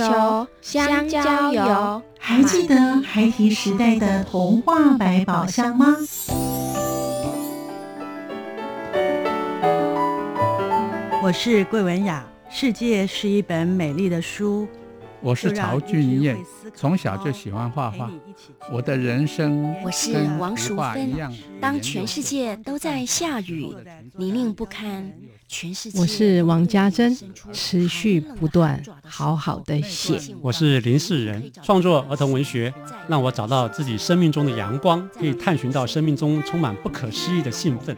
皮球、香蕉油，还记得孩提时代的童话百宝箱吗？我是桂文雅，世界是一本美丽的书。我是曹俊彦，从小就喜欢画画。我的人生我是王淑芬。当全世界都在下雨，泥泞不堪，全世界。我是王家珍，持续不断，好好的写。我是林世仁，创作儿童文学，让我找到自己生命中的阳光，可以探寻到生命中充满不可思议的兴奋。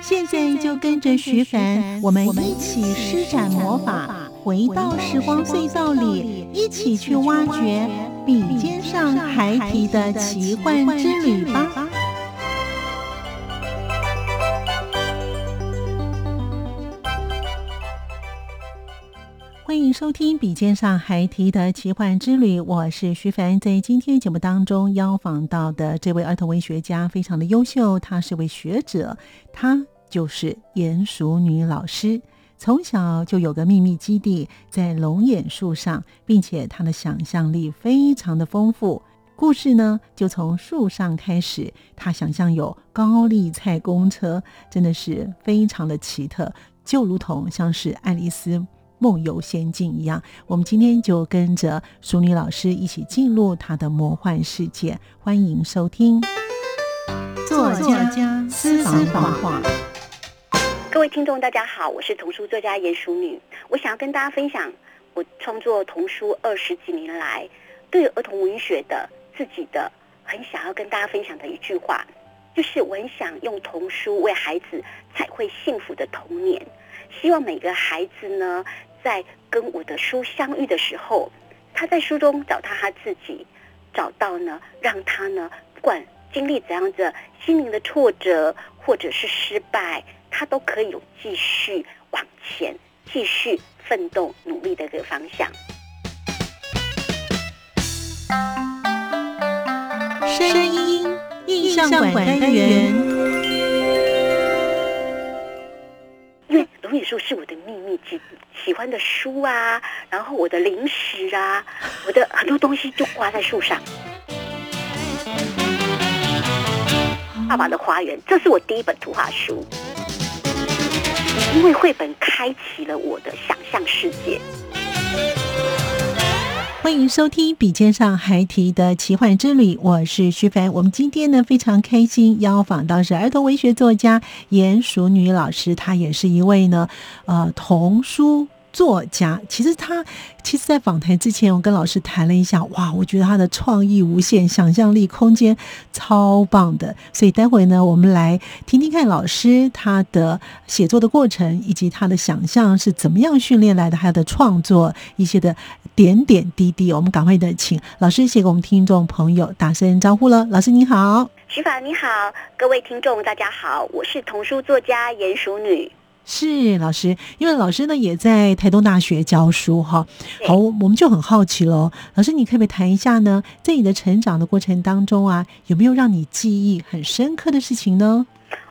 现在就跟着徐凡，我们一起施展魔法，回到时光隧道里，一起去挖掘笔尖上孩提的奇幻之旅吧！欢迎收听《笔尖上还提的奇幻之旅》，我是徐凡。在今天节目当中邀访到的这位儿童文学家非常的优秀，他是位学者，他。就是鼹鼠女老师，从小就有个秘密基地在龙眼树上，并且她的想象力非常的丰富。故事呢，就从树上开始。她想象有高丽菜公车，真的是非常的奇特，就如同像是爱丽丝梦游仙境一样。我们今天就跟着淑女老师一起进入她的魔幻世界。欢迎收听作家私房话。各位听众，大家好，我是童书作家严淑女。我想要跟大家分享我创作童书二十几年来，对儿童文学的自己的很想要跟大家分享的一句话，就是我很想用童书为孩子彩绘幸福的童年。希望每个孩子呢，在跟我的书相遇的时候，他在书中找到他自己，找到呢，让他呢，不管经历怎样的心灵的挫折或者是失败。他都可以有继续往前、继续奋斗、努力的一个方向。声音印象馆单元，因为龙眼树是我的秘密基喜欢的书啊，然后我的零食啊，我的很多东西就挂在树上。爸爸的花园，这是我第一本图画书。因为绘本开启了我的想象世界。欢迎收听《笔尖上孩提的奇幻之旅》，我是徐凡。我们今天呢非常开心，邀访到是儿童文学作家鼹鼠女老师，她也是一位呢呃童书。作家其实他，其实，在访谈之前，我跟老师谈了一下，哇，我觉得他的创意无限，想象力空间超棒的。所以待会呢，我们来听听看老师他的写作的过程，以及他的想象是怎么样训练来的，他的创作一些的点点滴滴。我们赶快的请老师写给我们听众朋友打声招呼了。老师你好，徐法你好，各位听众大家好，我是童书作家鼹鼠女。是老师，因为老师呢也在台东大学教书哈。好，我们就很好奇喽。老师，你可不可以谈一下呢？在你的成长的过程当中啊，有没有让你记忆很深刻的事情呢？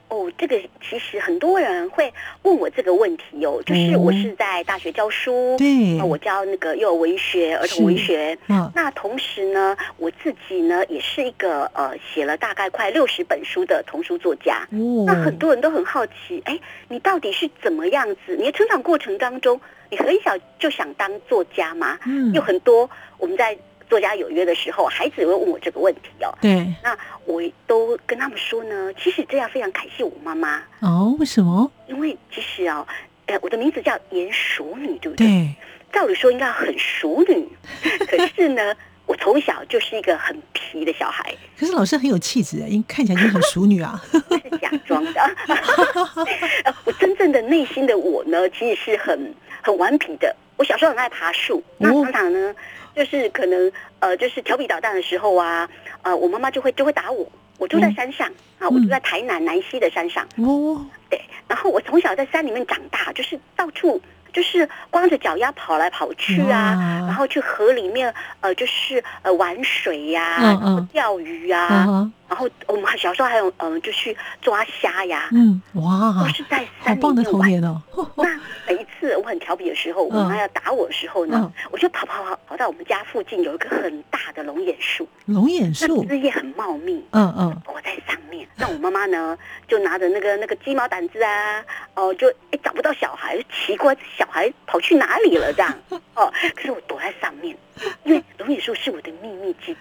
哦，这个其实很多人会问我这个问题哦，就是我是在大学教书，对，我教那个幼儿文学、儿童文学，那同时呢，我自己呢也是一个呃写了大概快六十本书的童书作家。那很多人都很好奇，哎，你到底是怎么样子？你的成长过程当中，你很小就想当作家吗？嗯，有很多我们在。作家有约的时候，孩子会问我这个问题哦。对，那我都跟他们说呢，其实这样非常感谢我妈妈哦。为什么？因为其实哦，呃，我的名字叫严淑女，对不对？对。照理说应该很淑女，可是呢，我从小就是一个很皮的小孩。可是老师很有气质因为看起来就很淑女啊。是假装的。我真正的内心的我呢，其实是很很顽皮的。我小时候很爱爬树，那常常呢。就是可能呃，就是调皮捣蛋的时候啊，呃，我妈妈就会就会打我。我住在山上啊，我住在台南南溪的山上。哦，对。然后我从小在山里面长大，就是到处。就是光着脚丫跑来跑去啊，然后去河里面呃，就是呃玩水呀，然后钓鱼啊。然后我们小时候还有嗯，就去抓虾呀。嗯，哇，都是在山里面玩哦。那每一次我很调皮的时候，我妈要打我的时候呢，我就跑跑跑跑到我们家附近有一个很大的龙眼树。龙眼树，枝叶很茂密。嗯嗯，我妈妈呢，就拿着那个那个鸡毛掸子啊，哦，就哎找不到小孩，奇怪，小孩跑去哪里了这样？哦，可是我躲在上面，因为龙眼树是我的秘密基地。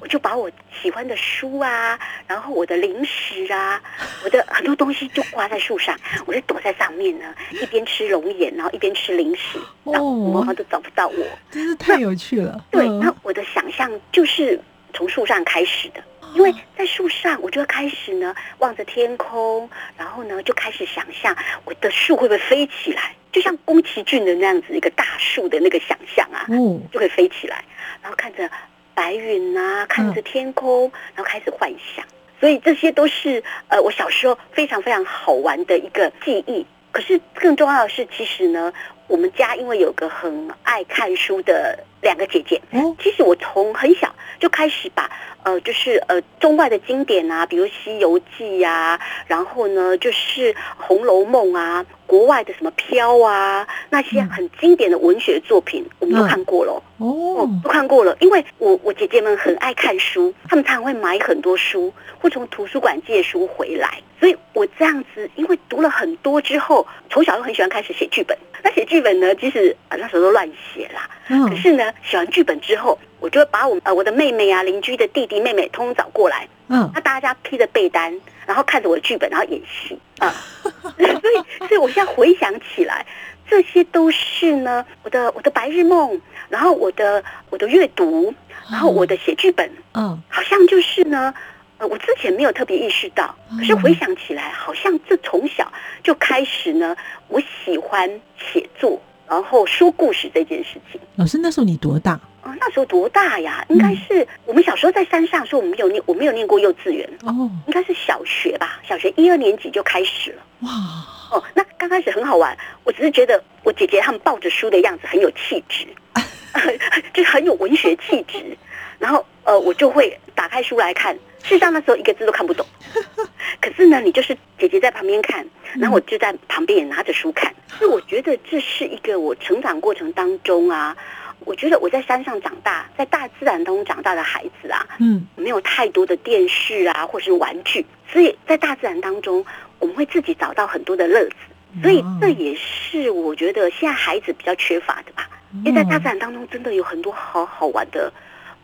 我就把我喜欢的书啊，然后我的零食啊，我的很多东西就挂在树上，我就躲在上面呢，一边吃龙眼，然后一边吃零食，然后我妈妈都找不到我，真是太有趣了。对，那我的想象就是从树上开始的，因为在树上，我就开始呢望着天空，然后呢就开始想象我的树会不会飞起来，就像宫崎骏的那样子一个大树的那个想象啊，嗯就会飞起来，然后看着。白云啊，看着天空，然后开始幻想，所以这些都是呃我小时候非常非常好玩的一个记忆。可是更重要的是，其实呢，我们家因为有个很爱看书的两个姐姐，嗯其实我从很小就开始把呃就是呃中外的经典啊，比如《西游记》呀，然后呢就是《红楼梦》啊。国外的什么飘啊，那些很经典的文学作品，我们都看过了哦，都看过了。因为我我姐姐们很爱看书，她们常常会买很多书，会从图书馆借书回来。所以我这样子，因为读了很多之后，从小就很喜欢开始写剧本。那写剧本呢，其实啊那时候都乱写啦。嗯。可是呢，写完剧本之后，我就会把我呃我的妹妹啊、邻居的弟弟妹妹通通找过来。嗯。那大家披着被单。然后看着我的剧本，然后演戏啊，所以，所以我现在回想起来，这些都是呢，我的我的白日梦，然后我的我的阅读，然后我的写剧本，嗯，好像就是呢，呃，我之前没有特别意识到，可是回想起来，好像这从小就开始呢，我喜欢写作，然后说故事这件事情。老师，那时候你多大？哦，那时候多大呀？应该是我们小时候在山上，说我们没有念，我没有念过幼稚园哦，应该是小学吧，小学一二年级就开始了。哇，哦，那刚开始很好玩，我只是觉得我姐姐他们抱着书的样子很有气质 就很有文学气质。然后呃，我就会打开书来看，事实上那时候一个字都看不懂，可是呢，你就是姐姐在旁边看，然后我就在旁边也拿着书看。所以我觉得这是一个我成长过程当中啊。我觉得我在山上长大，在大自然中长大的孩子啊，嗯，没有太多的电视啊，或是玩具，所以在大自然当中，我们会自己找到很多的乐子，所以这也是我觉得现在孩子比较缺乏的吧。因为在大自然当中，真的有很多好好玩的，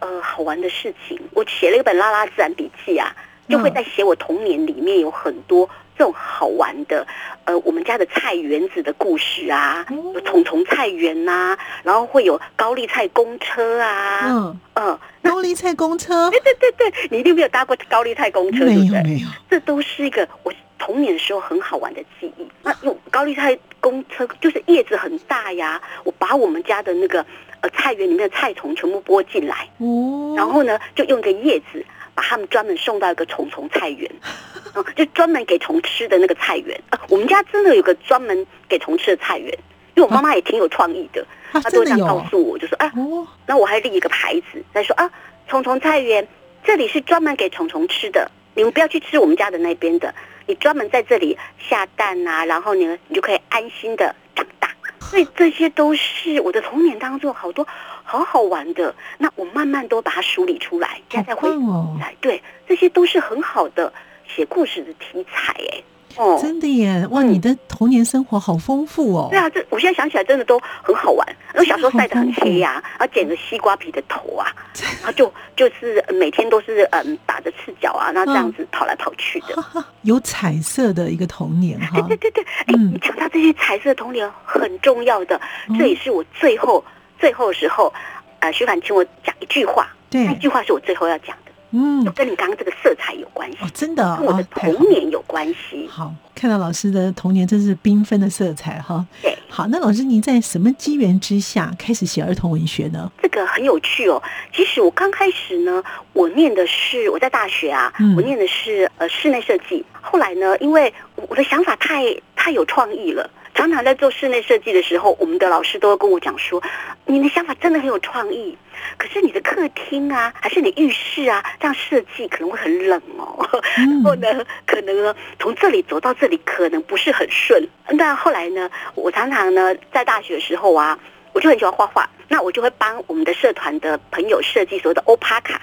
呃，好玩的事情。我写了一本《拉拉自然笔记》啊，就会在写我童年里面有很多。这种好玩的，呃，我们家的菜园子的故事啊，有虫虫菜园呐，然后会有高丽菜公车啊，嗯嗯，高丽菜公车，对对对对，你一定没有搭过高丽菜公车，没有没有，这都是一个我童年的时候很好玩的记忆。那用高丽菜公车就是叶子很大呀，我把我们家的那个呃菜园里面的菜虫全部拨进来，哦，然后呢就用个叶子。把它们专门送到一个虫虫菜园，就专门给虫吃的那个菜园。我们家真的有个专门给虫吃的菜园，因为我妈妈也挺有创意的，她都这样告诉我，就说啊，那我还立一个牌子，在说啊，虫虫菜园这里是专门给虫虫吃的，你们不要去吃我们家的那边的，你专门在这里下蛋啊，然后呢，你就可以安心的。所以这些都是我的童年当中好多好好玩的，那我慢慢都把它梳理出来，现在回来，对，这些都是很好的写故事的题材，哎。哦，真的耶！哇，你的童年生活好丰富哦。对啊，这我现在想起来真的都很好玩。然后小时候晒得很黑呀，然后剪着西瓜皮的头啊，然后就就是每天都是嗯打着赤脚啊，然后这样子跑来跑去的。有彩色的一个童年哈。对对对对，哎，你讲到这些彩色童年很重要的，这也是我最后最后的时候，呃，徐凡请我讲一句话，对，那句话是我最后要讲的。嗯，跟你刚刚这个色彩有关系哦，真的，跟我的童年有关系。好，看到老师的童年真是缤纷的色彩哈。对，好，那老师您在什么机缘之下开始写儿童文学呢？这个很有趣哦。其实我刚开始呢，我念的是我在大学啊，我念的是呃室内设计。后来呢，因为我的想法太太有创意了。常常在做室内设计的时候，我们的老师都会跟我讲说，你的想法真的很有创意，可是你的客厅啊，还是你浴室啊，这样设计可能会很冷哦。然后呢，可能呢从这里走到这里可能不是很顺。那后来呢，我常常呢在大学的时候啊，我就很喜欢画画，那我就会帮我们的社团的朋友设计所谓的欧帕卡。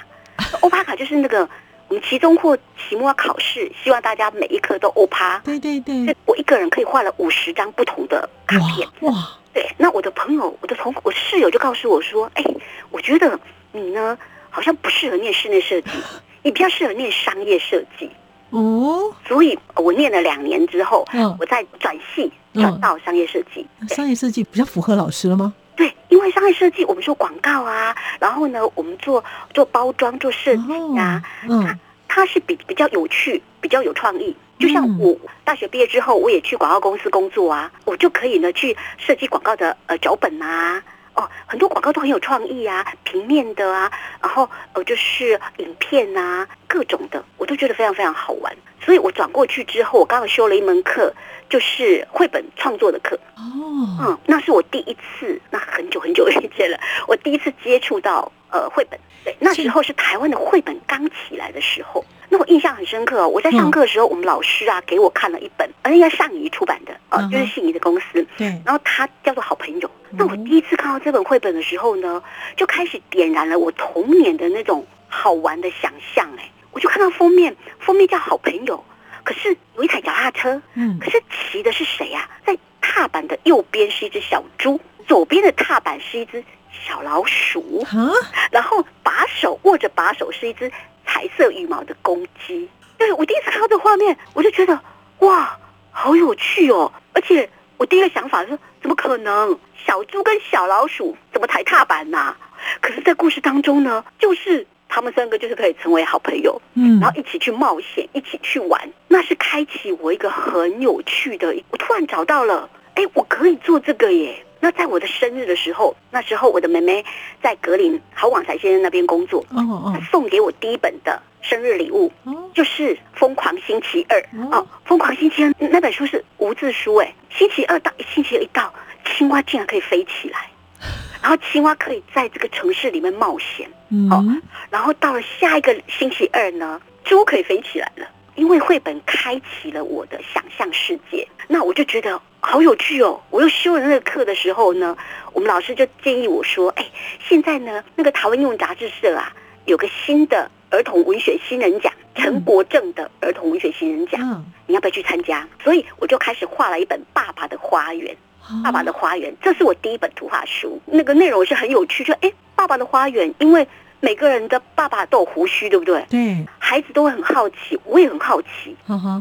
欧帕卡就是那个。我们期中或期末考试，希望大家每一科都欧趴。对对对，我一个人可以画了五十张不同的卡片。哇！对，那我的朋友，我的同我室友就告诉我说：“哎，我觉得你呢，好像不适合念室内设计，你比较适合念商业设计。”哦，所以我念了两年之后，嗯，我再转系转到商业设计。商业设计比较符合老师了吗？对，因为商业设计，我们做广告啊，然后呢，我们做做包装、做设计啊，它它是比比较有趣、比较有创意。就像我大学毕业之后，我也去广告公司工作啊，我就可以呢去设计广告的呃脚本啊，哦，很多广告都很有创意啊，平面的啊，然后呃就是影片啊，各种的，我都觉得非常非常好玩。所以我转过去之后，我刚好修了一门课。就是绘本创作的课哦，嗯，那是我第一次，那很久很久以前了，我第一次接触到呃绘本，对，那时候是台湾的绘本刚起来的时候，那我印象很深刻。我在上课的时候，我们老师啊给我看了一本，而且上仪出版的，哦，就是信宜的公司，对，然后他叫做好朋友。那我第一次看到这本绘本的时候呢，就开始点燃了我童年的那种好玩的想象，哎，我就看到封面，封面叫好朋友。可是有一台脚踏车，嗯，可是骑的是谁呀？在踏板的右边是一只小猪，左边的踏板是一只小老鼠，啊，然后把手握着把手是一只彩色羽毛的公鸡。对我第一次看到这画面，我就觉得哇，好有趣哦！而且我第一个想法是，怎么可能小猪跟小老鼠怎么抬踏板呢？可是，在故事当中呢，就是。他们三个就是可以成为好朋友，嗯，然后一起去冒险，一起去玩，那是开启我一个很有趣的。我突然找到了，哎，我可以做这个耶！那在我的生日的时候，那时候我的妹妹在格林郝广才先生那边工作，哦哦，他送给我第一本的生日礼物，就是《疯狂星期二》哦，《疯狂星期二》那本书是无字书，哎，星期二到星期二一到，青蛙竟然可以飞起来。然后青蛙可以在这个城市里面冒险，哦，然后到了下一个星期二呢，猪可以飞起来了，因为绘本开启了我的想象世界。那我就觉得好有趣哦！我又修了那个课的时候呢，我们老师就建议我说：“哎，现在呢，那个台湾英文杂志社啊，有个新的儿童文学新人奖，陈国正的儿童文学新人奖，你要不要去参加？”所以我就开始画了一本《爸爸的花园》。爸爸的花园，这是我第一本图画书。那个内容是很有趣，就哎，爸爸的花园，因为每个人的爸爸都有胡须，对不对？对，孩子都会很好奇，我也很好奇。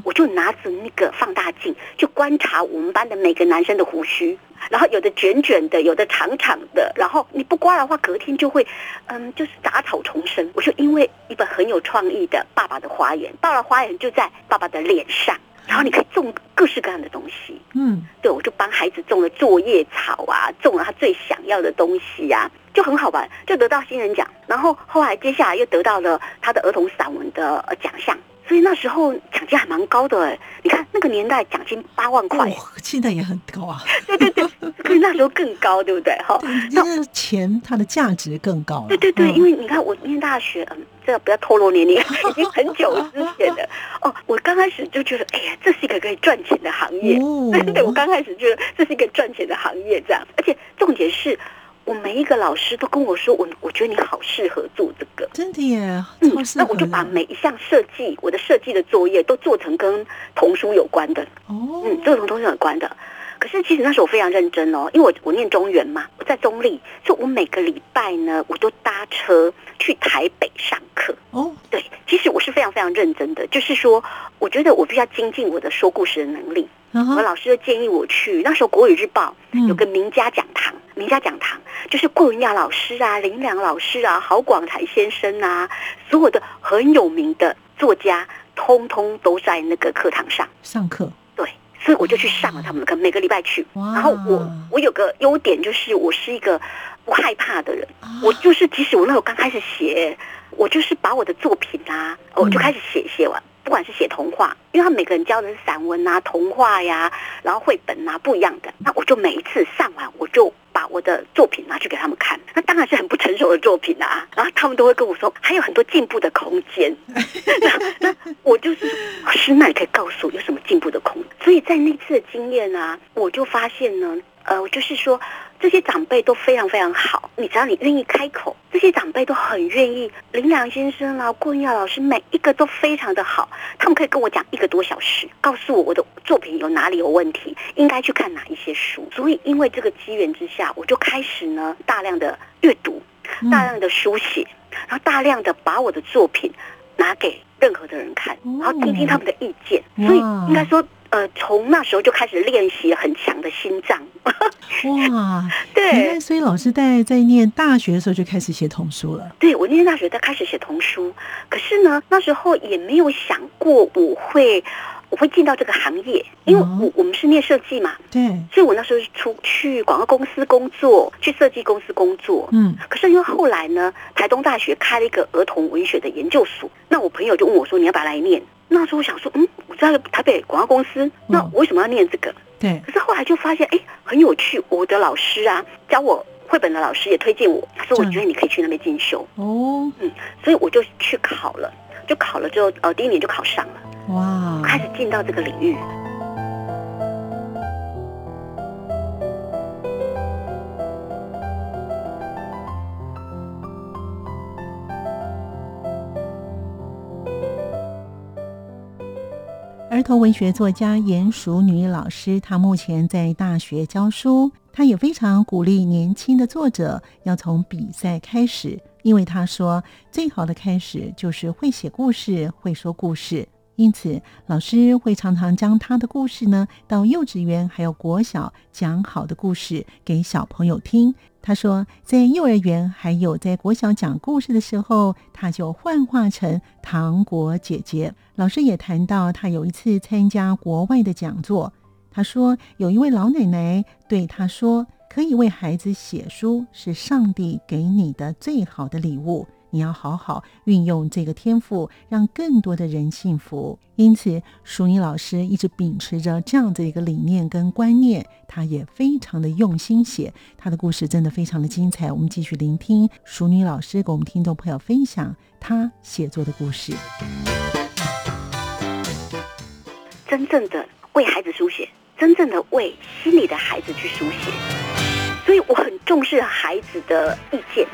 我就拿着那个放大镜，就观察我们班的每个男生的胡须，然后有的卷卷的，有的长长的，然后你不刮的话，隔天就会，嗯，就是杂草丛生。我就因为一本很有创意的爸爸的花园，到了花园就在爸爸的脸上。然后你可以种各式各样的东西，嗯，对，我就帮孩子种了作业草啊，种了他最想要的东西呀，就很好玩，就得到新人奖。然后后来接下来又得到了他的儿童散文的奖项，所以那时候奖金还蛮高的哎。你看那个年代奖金八万块，现在也很高啊。对对对，可是那时候更高，对不对？哈，那钱它的价值更高。对对对，因为你看我念大学，嗯。这个不要透露年龄，已经很久之前的哦。我刚开始就觉得，哎呀，这是一个可以赚钱的行业。对，我刚开始觉得这是一个赚钱的行业，这样。而且重点是，我每一个老师都跟我说，我我觉得你好适合做这个，真的耶。嗯，那我就把每一项设计，我的设计的作业都做成跟童书有关的。哦，嗯，做成童书有关的。可是其实那时候我非常认真哦，因为我我念中原嘛，我在中立，所以我每个礼拜呢，我都搭车去台北上课。哦，对，其实我是非常非常认真的，就是说，我觉得我必须要精进我的说故事的能力。我老师就建议我去，那时候国语日报有个名家讲堂，名家讲堂就是顾文雅老师啊、林良老师啊、郝广才先生啊，所有的很有名的作家，通通都在那个课堂上上课。所以我就去上了他们的课，每个礼拜去。然后我我有个优点就是我是一个不害怕的人，我就是即使我那时候刚开始写，我就是把我的作品啊，我就开始写写完，不管是写童话，因为他每个人教的是散文啊、童话呀，然后绘本啊不一样的，那我就每一次上完，我就把我的作品拿去给他们看。那当然是很不成熟的作品啊，然后他们都会跟我说还有很多进步的空间。那我就是老师，那你可以告诉我有什么进步的空间？所以在那次的经验啊，我就发现呢，呃，就是说。这些长辈都非常非常好，你只要你愿意开口，这些长辈都很愿意。林良先生啊，顾耀老师，每一个都非常的好，他们可以跟我讲一个多小时，告诉我我的作品有哪里有问题，应该去看哪一些书。所以，因为这个机缘之下，我就开始呢大量的阅读，大量的书写，然后大量的把我的作品拿给任何的人看，然后听听他们的意见。所以，应该说。呃，从那时候就开始练习很强的心脏。哇，对，所以老师在在念大学的时候就开始写童书了。对，我念大学在开始写童书，可是呢，那时候也没有想过我会我会进到这个行业，因为我我们是念设计嘛，对，所以我那时候出去广告公司工作，去设计公司工作。嗯，可是因为后来呢，台东大学开了一个儿童文学的研究所，那我朋友就问我说：“你要不要来念？”那时候我想说，嗯，我在台北广告公司，那我为什么要念这个？对。可是后来就发现，哎，很有趣。我的老师啊，教我绘本的老师也推荐我，他说我觉得你可以去那边进修。哦。嗯，所以我就去考了，就考了之后，呃，第一年就考上了。哇。开始进到这个领域。儿童文学作家严淑女老师，她目前在大学教书。她也非常鼓励年轻的作者要从比赛开始，因为她说，最好的开始就是会写故事，会说故事。因此，老师会常常将他的故事呢，到幼稚园还有国小讲好的故事给小朋友听。他说，在幼儿园还有在国小讲故事的时候，他就幻化成糖果姐姐。老师也谈到，他有一次参加国外的讲座，他说有一位老奶奶对他说：“可以为孩子写书，是上帝给你的最好的礼物。”你要好好运用这个天赋，让更多的人幸福。因此，淑女老师一直秉持着这样的一个理念跟观念，她也非常的用心写。她的故事真的非常的精彩。我们继续聆听淑女老师给我们听众朋友分享她写作的故事。真正的为孩子书写，真正的为心里的孩子去书写，所以我很重视孩子的意见。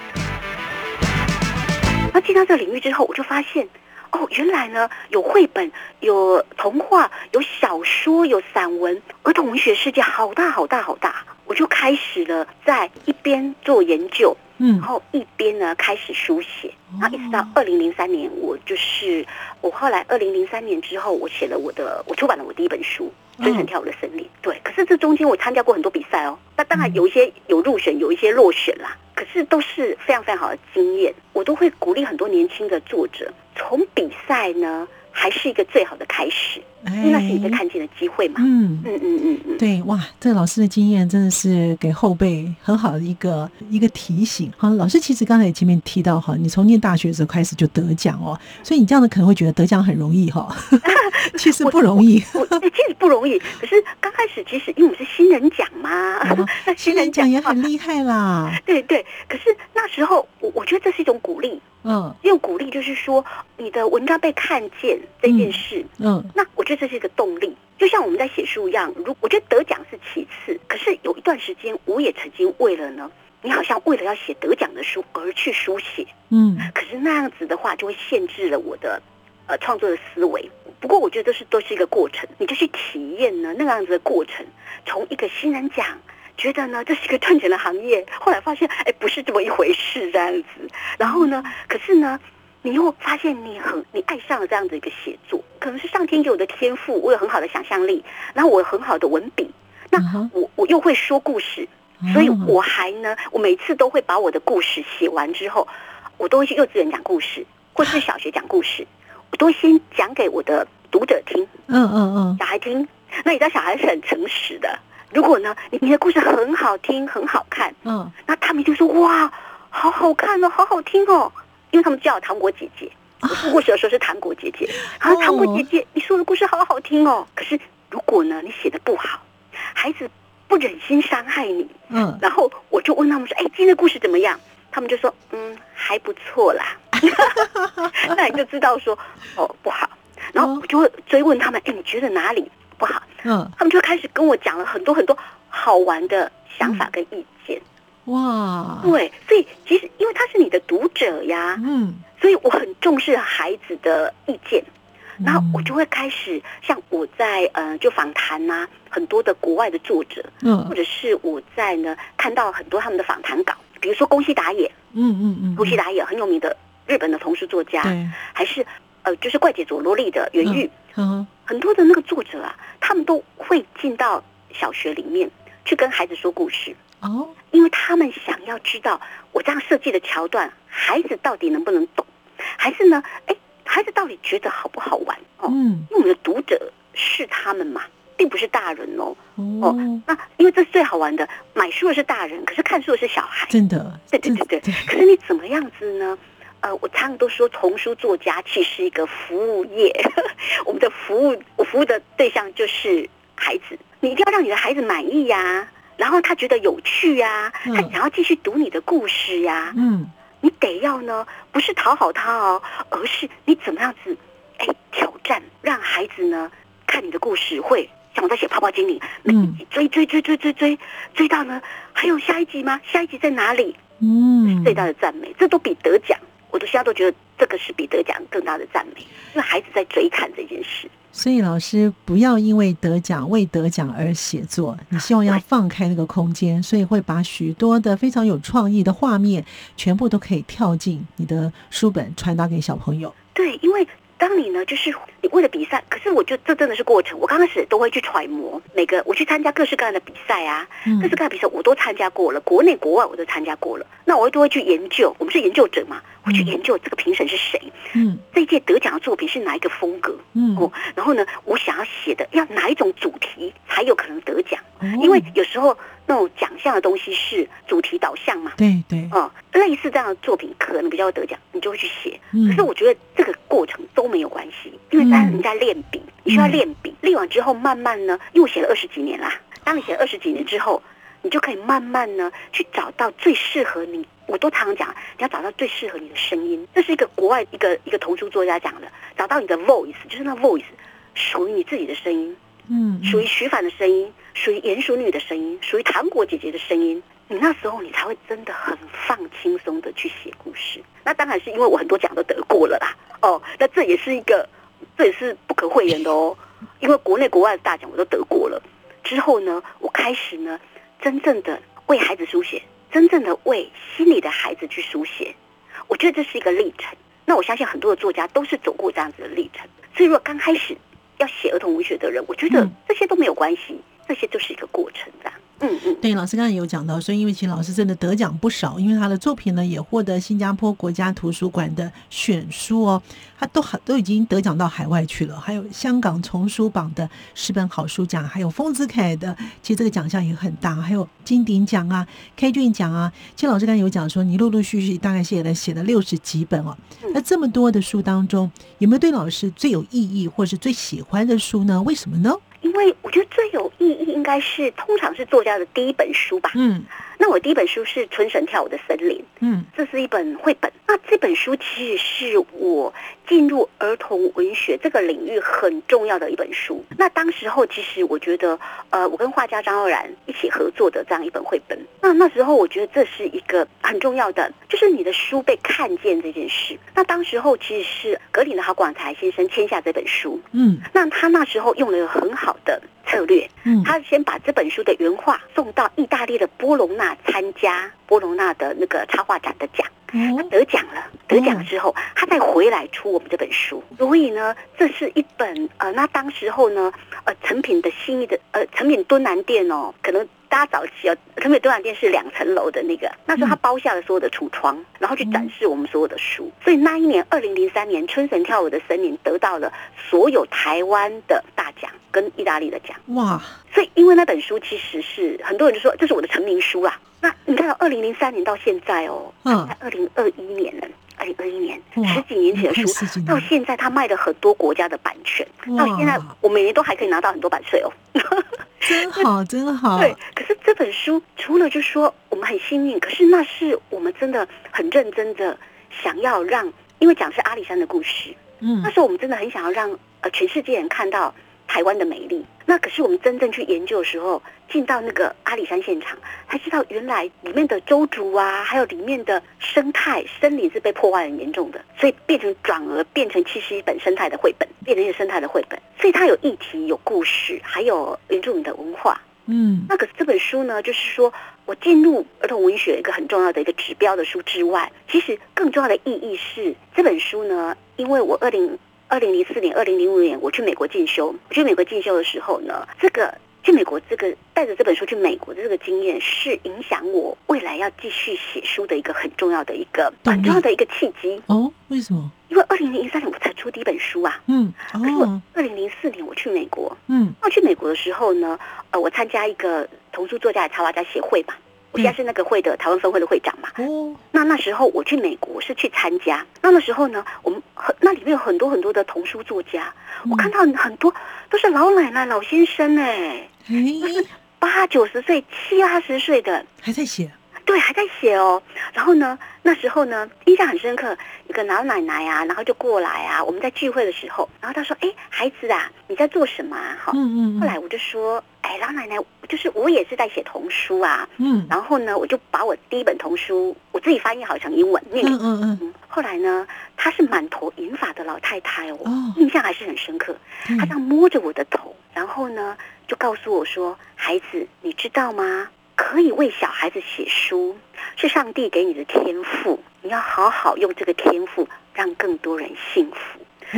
那进到这个领域之后，我就发现，哦，原来呢有绘本、有童话、有小说、有散文，儿童文学世界好大好大好大。我就开始了在一边做研究，嗯，然后一边呢开始书写，然后一直到二零零三年，我就是我后来二零零三年之后，我写了我的，我出版了我第一本书《真人跳舞的胜利》。对，可是这中间我参加过很多比赛哦，那当然有一些有入选，有一些落选啦。可是都是非常非常好的经验，我都会鼓励很多年轻的作者，从比赛呢还是一个最好的开始。那是你被看见的机会嘛？嗯。嗯嗯嗯嗯，对哇，这个老师的经验真的是给后辈很好的一个一个提醒。好，老师其实刚才前面提到哈，你从念大学的时候开始就得奖哦，所以你这样的可能会觉得得奖很容易哈，其实不容易。我其实不容易，可是刚开始其实因为我们是新人奖嘛，那新人奖也很厉害啦。对对，可是那时候我我觉得这是一种鼓励，嗯，用鼓励就是说你的文章被看见这件事，嗯，那我觉得。这是一个动力，就像我们在写书一样。如我觉得得奖是其次，可是有一段时间，我也曾经为了呢，你好像为了要写得奖的书而去书写，嗯，可是那样子的话，就会限制了我的呃创作的思维。不过我觉得这是都是一个过程，你就去体验呢那个样子的过程。从一个新人奖，觉得呢这是一个赚钱的行业，后来发现哎不是这么一回事这样子。然后呢，可是呢。你又发现你很你爱上了这样的一个写作，可能是上天给我的天赋，我有很好的想象力，然后我有很好的文笔，那我我又会说故事，所以我还呢，我每次都会把我的故事写完之后，我都会去幼稚园讲故事，或是小学讲故事，我都先讲给我的读者听，嗯嗯嗯，小孩听。那你知道小孩是很诚实的，如果呢，你你的故事很好听，很好看，嗯，那他们就说哇，好好看哦，好好听哦。因为他们叫我糖果姐姐，我说故事的时候是糖果姐姐，啊，糖果姐姐，你说的故事好好听哦。可是如果呢，你写的不好，孩子不忍心伤害你，嗯，然后我就问他们说，哎，今天的故事怎么样？他们就说，嗯，还不错啦。那你就知道说，哦，不好。然后我就会追问他们，哎，你觉得哪里不好？嗯，他们就开始跟我讲了很多很多好玩的想法跟意见。哇，对，所以其实因为他是你的读者呀，嗯，所以我很重视孩子的意见，然后我就会开始像我在呃就访谈呐，很多的国外的作者，嗯，或者是我在呢看到很多他们的访谈稿，比如说宫西达也，嗯嗯嗯，宫西达也很有名的日本的童书作家，还是呃就是怪杰佐罗利的原玉，嗯，很多的那个作者啊，他们都会进到小学里面去跟孩子说故事。哦，因为他们想要知道我这样设计的桥段，孩子到底能不能懂，还是呢？哎，孩子到底觉得好不好玩？哦，嗯，因为我们的读者是他们嘛，并不是大人哦。哦，那因为这是最好玩的，买书的是大人，可是看书的是小孩。真的，对对对对。可是你怎么样子呢？呃，我常常都说，童书作家其实是一个服务业，我们的服务，我服务的对象就是孩子，你一定要让你的孩子满意呀。然后他觉得有趣呀，他想要继续读你的故事呀。嗯，你得要呢，不是讨好他哦，而是你怎么样子，哎，挑战让孩子呢看你的故事会像我在写泡泡精灵，每一集追追追追追追追到呢，还有下一集吗？下一集在哪里？嗯，最大的赞美，这都比得奖，我都现在都觉得这个是比得奖更大的赞美，因为孩子在追看这件事。所以老师不要因为得奖为得奖而写作，你希望要放开那个空间，所以会把许多的非常有创意的画面全部都可以跳进你的书本，传达给小朋友。对，因为。当你呢，就是你为了比赛，可是我就这真的是过程。我刚开始都会去揣摩每个，我去参加各式各样的比赛啊，各式各样比赛我都参加过了，国内国外我都参加过了。那我都会去研究，我们是研究者嘛，我去研究这个评审是谁，嗯，这一届得奖的作品是哪一个风格，嗯，哦，然后呢，我想要写的要哪一种主题才有可能得奖，因为有时候。那种奖项的东西是主题导向嘛？对对，哦，类似这样的作品可能比较得奖，你就会去写。可是我觉得这个过程都没有关系，因为在你在练笔，你需要练笔，练完之后慢慢呢，因为我写了二十几年啦。当你写了二十几年之后，你就可以慢慢呢去找到最适合你。我都常常讲，你要找到最适合你的声音。这是一个国外一个一个童书作家讲的，找到你的 voice，就是那 voice 属于你自己的声音。嗯，属于徐凡的声音。属于鼹鼠女的声音，属于糖果姐姐的声音，你那时候你才会真的很放轻松的去写故事。那当然是因为我很多奖都得过了啦。哦，那这也是一个，这也是不可讳言的哦。因为国内国外的大奖我都得过了。之后呢，我开始呢，真正的为孩子书写，真正的为心里的孩子去书写。我觉得这是一个历程。那我相信很多的作家都是走过这样子的历程。所以，如果刚开始要写儿童文学的人，我觉得这些都没有关系。这些就是一个过程的。嗯嗯，对，老师刚才有讲到，所以因为秦老师真的得奖不少，因为他的作品呢也获得新加坡国家图书馆的选书哦，他都很都已经得奖到海外去了，还有香港丛书榜的十本好书奖，还有丰子恺的，其实这个奖项也很大，还有金鼎奖啊、K 俊奖啊。其实老师刚才有讲说，你陆陆续续大概写了写了六十几本哦，那这么多的书当中，有没有对老师最有意义或是最喜欢的书呢？为什么呢？因为我觉得最有意义应该是，通常是作家的第一本书吧。嗯，那我第一本书是《春神跳舞的森林》。嗯，这是一本绘本。那这本书其实是我进入儿童文学这个领域很重要的一本书。那当时候其实我觉得，呃，我跟画家张傲然一起合作的这样一本绘本。那那时候我觉得这是一个很重要的，就是你的书被看见这件事。那当时候其实是格林的郝广才先生签下这本书。嗯，那他那时候用了很好的策略。嗯，他先把这本书的原画送到意大利的波隆纳参加波隆纳的那个插画展的奖。他得奖了，得奖之后，他再回来出我们这本书。所以呢，这是一本呃，那当时候呢，呃，成品的心意的呃，成品敦南店哦，可能大家早期哦，成品敦南店是两层楼的那个，那时候他包下了所有的橱窗，然后去展示我们所有的书。所以那一年，二零零三年，《春神跳舞的森林》得到了所有台湾的大奖跟意大利的奖。哇！所以因为那本书其实是很多人就说这是我的成名书啦。那你看到二零零三年到现在哦，嗯，二零二一年了，二零二一年十几年前的书到现在他卖了很多国家的版权，到现在我每年都还可以拿到很多版税哦。真好，真好。对，可是这本书除了就说我们很幸运，可是那是我们真的很认真的想要让，因为讲的是阿里山的故事，嗯那时候我们真的很想要让呃全世界人看到台湾的美丽。那可是我们真正去研究的时候，进到那个阿里山现场，才知道原来里面的周族啊，还有里面的生态森林是被破坏很严重的，所以变成转而变成其实一本生态的绘本，变成一个生态的绘本。所以它有议题、有故事，还有原住民的文化。嗯那可是这本书呢，就是说我进入儿童文学一个很重要的一个指标的书之外，其实更重要的意义是这本书呢，因为我二零二零零四年、二零零五年我去美国进修，我去美国进修的时候呢，这个去美国这个带着这本书去美国的这个经验，是影响我未来要继续写书的一个很重要的一个很重要的一个契机。哦，为什么？因为二零零三年我才出第一本书啊，嗯可是我哦。二零零四年我去美国，嗯。那我去美国的时候呢，呃，我参加一个童书作家的插画家协会嘛，我现在是那个会的台湾分会的会长嘛。哦。那那时候我去美国是去参加，那那时候呢，我们很那里面有很多很多的童书作家，我看到很多都是老奶奶、老先生哎，哎八九十岁、七八十岁的，还在写对，还在写哦。然后呢，那时候呢，印象很深刻，一个老奶奶啊，然后就过来啊，我们在聚会的时候，然后她说：“哎，孩子啊，你在做什么啊？”哈、嗯嗯后来我就说：“哎，老奶奶，就是我也是在写童书啊。嗯”然后呢，我就把我第一本童书我自己翻译好成英文念给嗯嗯嗯嗯，后来呢，她是满头银发的老太太哦，哦印象还是很深刻。她这样摸着我的头，然后呢，就告诉我说：“孩子，你知道吗？可以为小孩子写书，是上帝给你的天赋，你要好好用这个天赋，让更多人幸福。”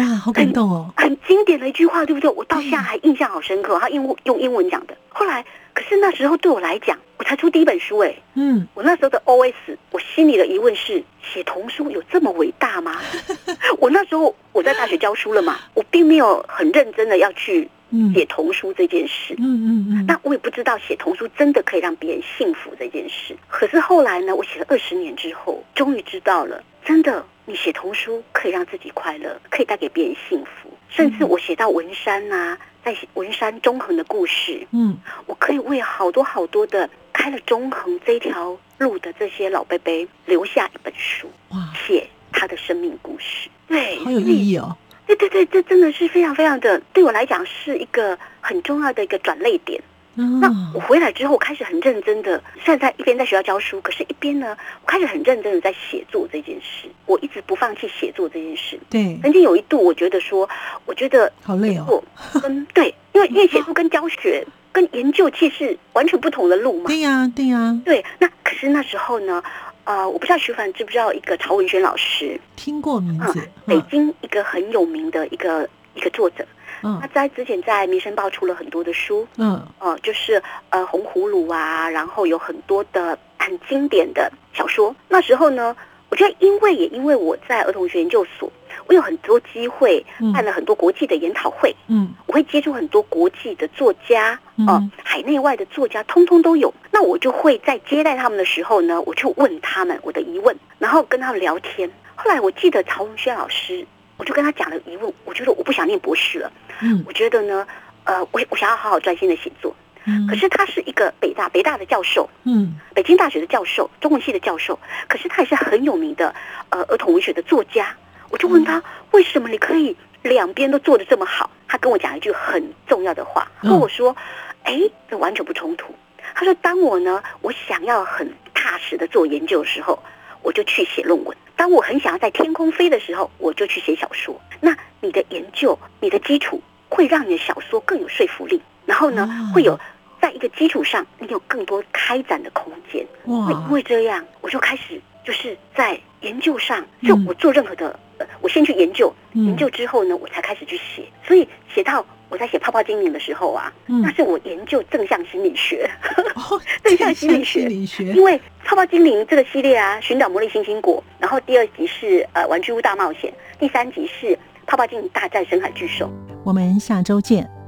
哇，好感动哦。很经典的一句话，对不对？我到现在还印象好深刻。他用用英文讲的。后来，可是那时候对我来讲，我才出第一本书哎。嗯我那时候的 OS，我心里的疑问是：写童书有这么伟大吗？我那时候我在大学教书了嘛，我并没有很认真的要去嗯写童书这件事。嗯嗯嗯，那我也不知道写童书真的可以让别人幸福这件事。可是后来呢，我写了二十年之后，终于知道了，真的，你写童书可以让自己快乐，可以带给别人幸福。甚至我写到文山呐、在文山中横的故事，嗯我可以为好多好多的开了中横这条路的这些老伯伯留下一本书，哇，写他的生命故事。对，好有意义哦。对对对，这真的是非常非常的，对我来讲是一个很重要的一个转泪点。那我嗯回来之后，我开始很认真的，虽然在一边在学校教书，可是一边呢，我开始很认真的在写作这件事。我一直不放弃写作这件事。对，曾经有一度，我觉得说，我觉得好累哦。作跟 对，因为因为写作跟教学跟研究其实完全不同的路嘛。对呀对呀，对，那可是那时候呢，呃，我不知道徐凡知不知道一个曹文轩老师，听过名字。北嗯京一个很有名的一个一个作者，他嗯在之前在《民生报》出了很多的书，嗯呃，就是呃红葫芦啊，然后有很多的很经典的小说。那时候呢，我觉得因为也因为我在儿童学研究所，我有很多机会嗯办了很多国际的研讨会，嗯我会接触很多国际的作家，嗯呃，海内外的作家，通通都有。那我就会在接待他们的时候呢，我就问他们我的疑问，然后跟他们聊天。后来我记得曹文轩老师，我就跟他讲了疑问，我觉得我不想念博士了，嗯我觉得呢，呃，我我想要好好专心的写作。嗯，可是他是一个北大北大的教授，嗯北京大学的教授，中文系的教授，可是他也是很有名的呃儿童文学的作家。我就问他，为什么你可以两边都做的这么好？他跟我讲一句很重要的话，他跟我说：“哎，这完全不冲突。”他说：“当我呢，我想要很踏实的做研究的时候，我就去写论文；当我很想要在天空飞的时候，我就去写小说。那你的研究，你的基础会让你的小说更有说服力，然后呢，哦会有在一个基础上，你有更多开展的空间。会因哇为这样，我就开始就是在研究上，就嗯我做任何的，呃，我先去研究，嗯研究之后呢，我才开始去写。所以写到我在写泡泡精灵的时候啊，嗯那是我研究正向心理学，哦 正向心理学心理学因为泡泡精灵这个系列啊，寻找魔力星星果，然后第二集是呃玩具屋大冒险，第三集是泡泡精灵大战深海巨兽。我们下周见。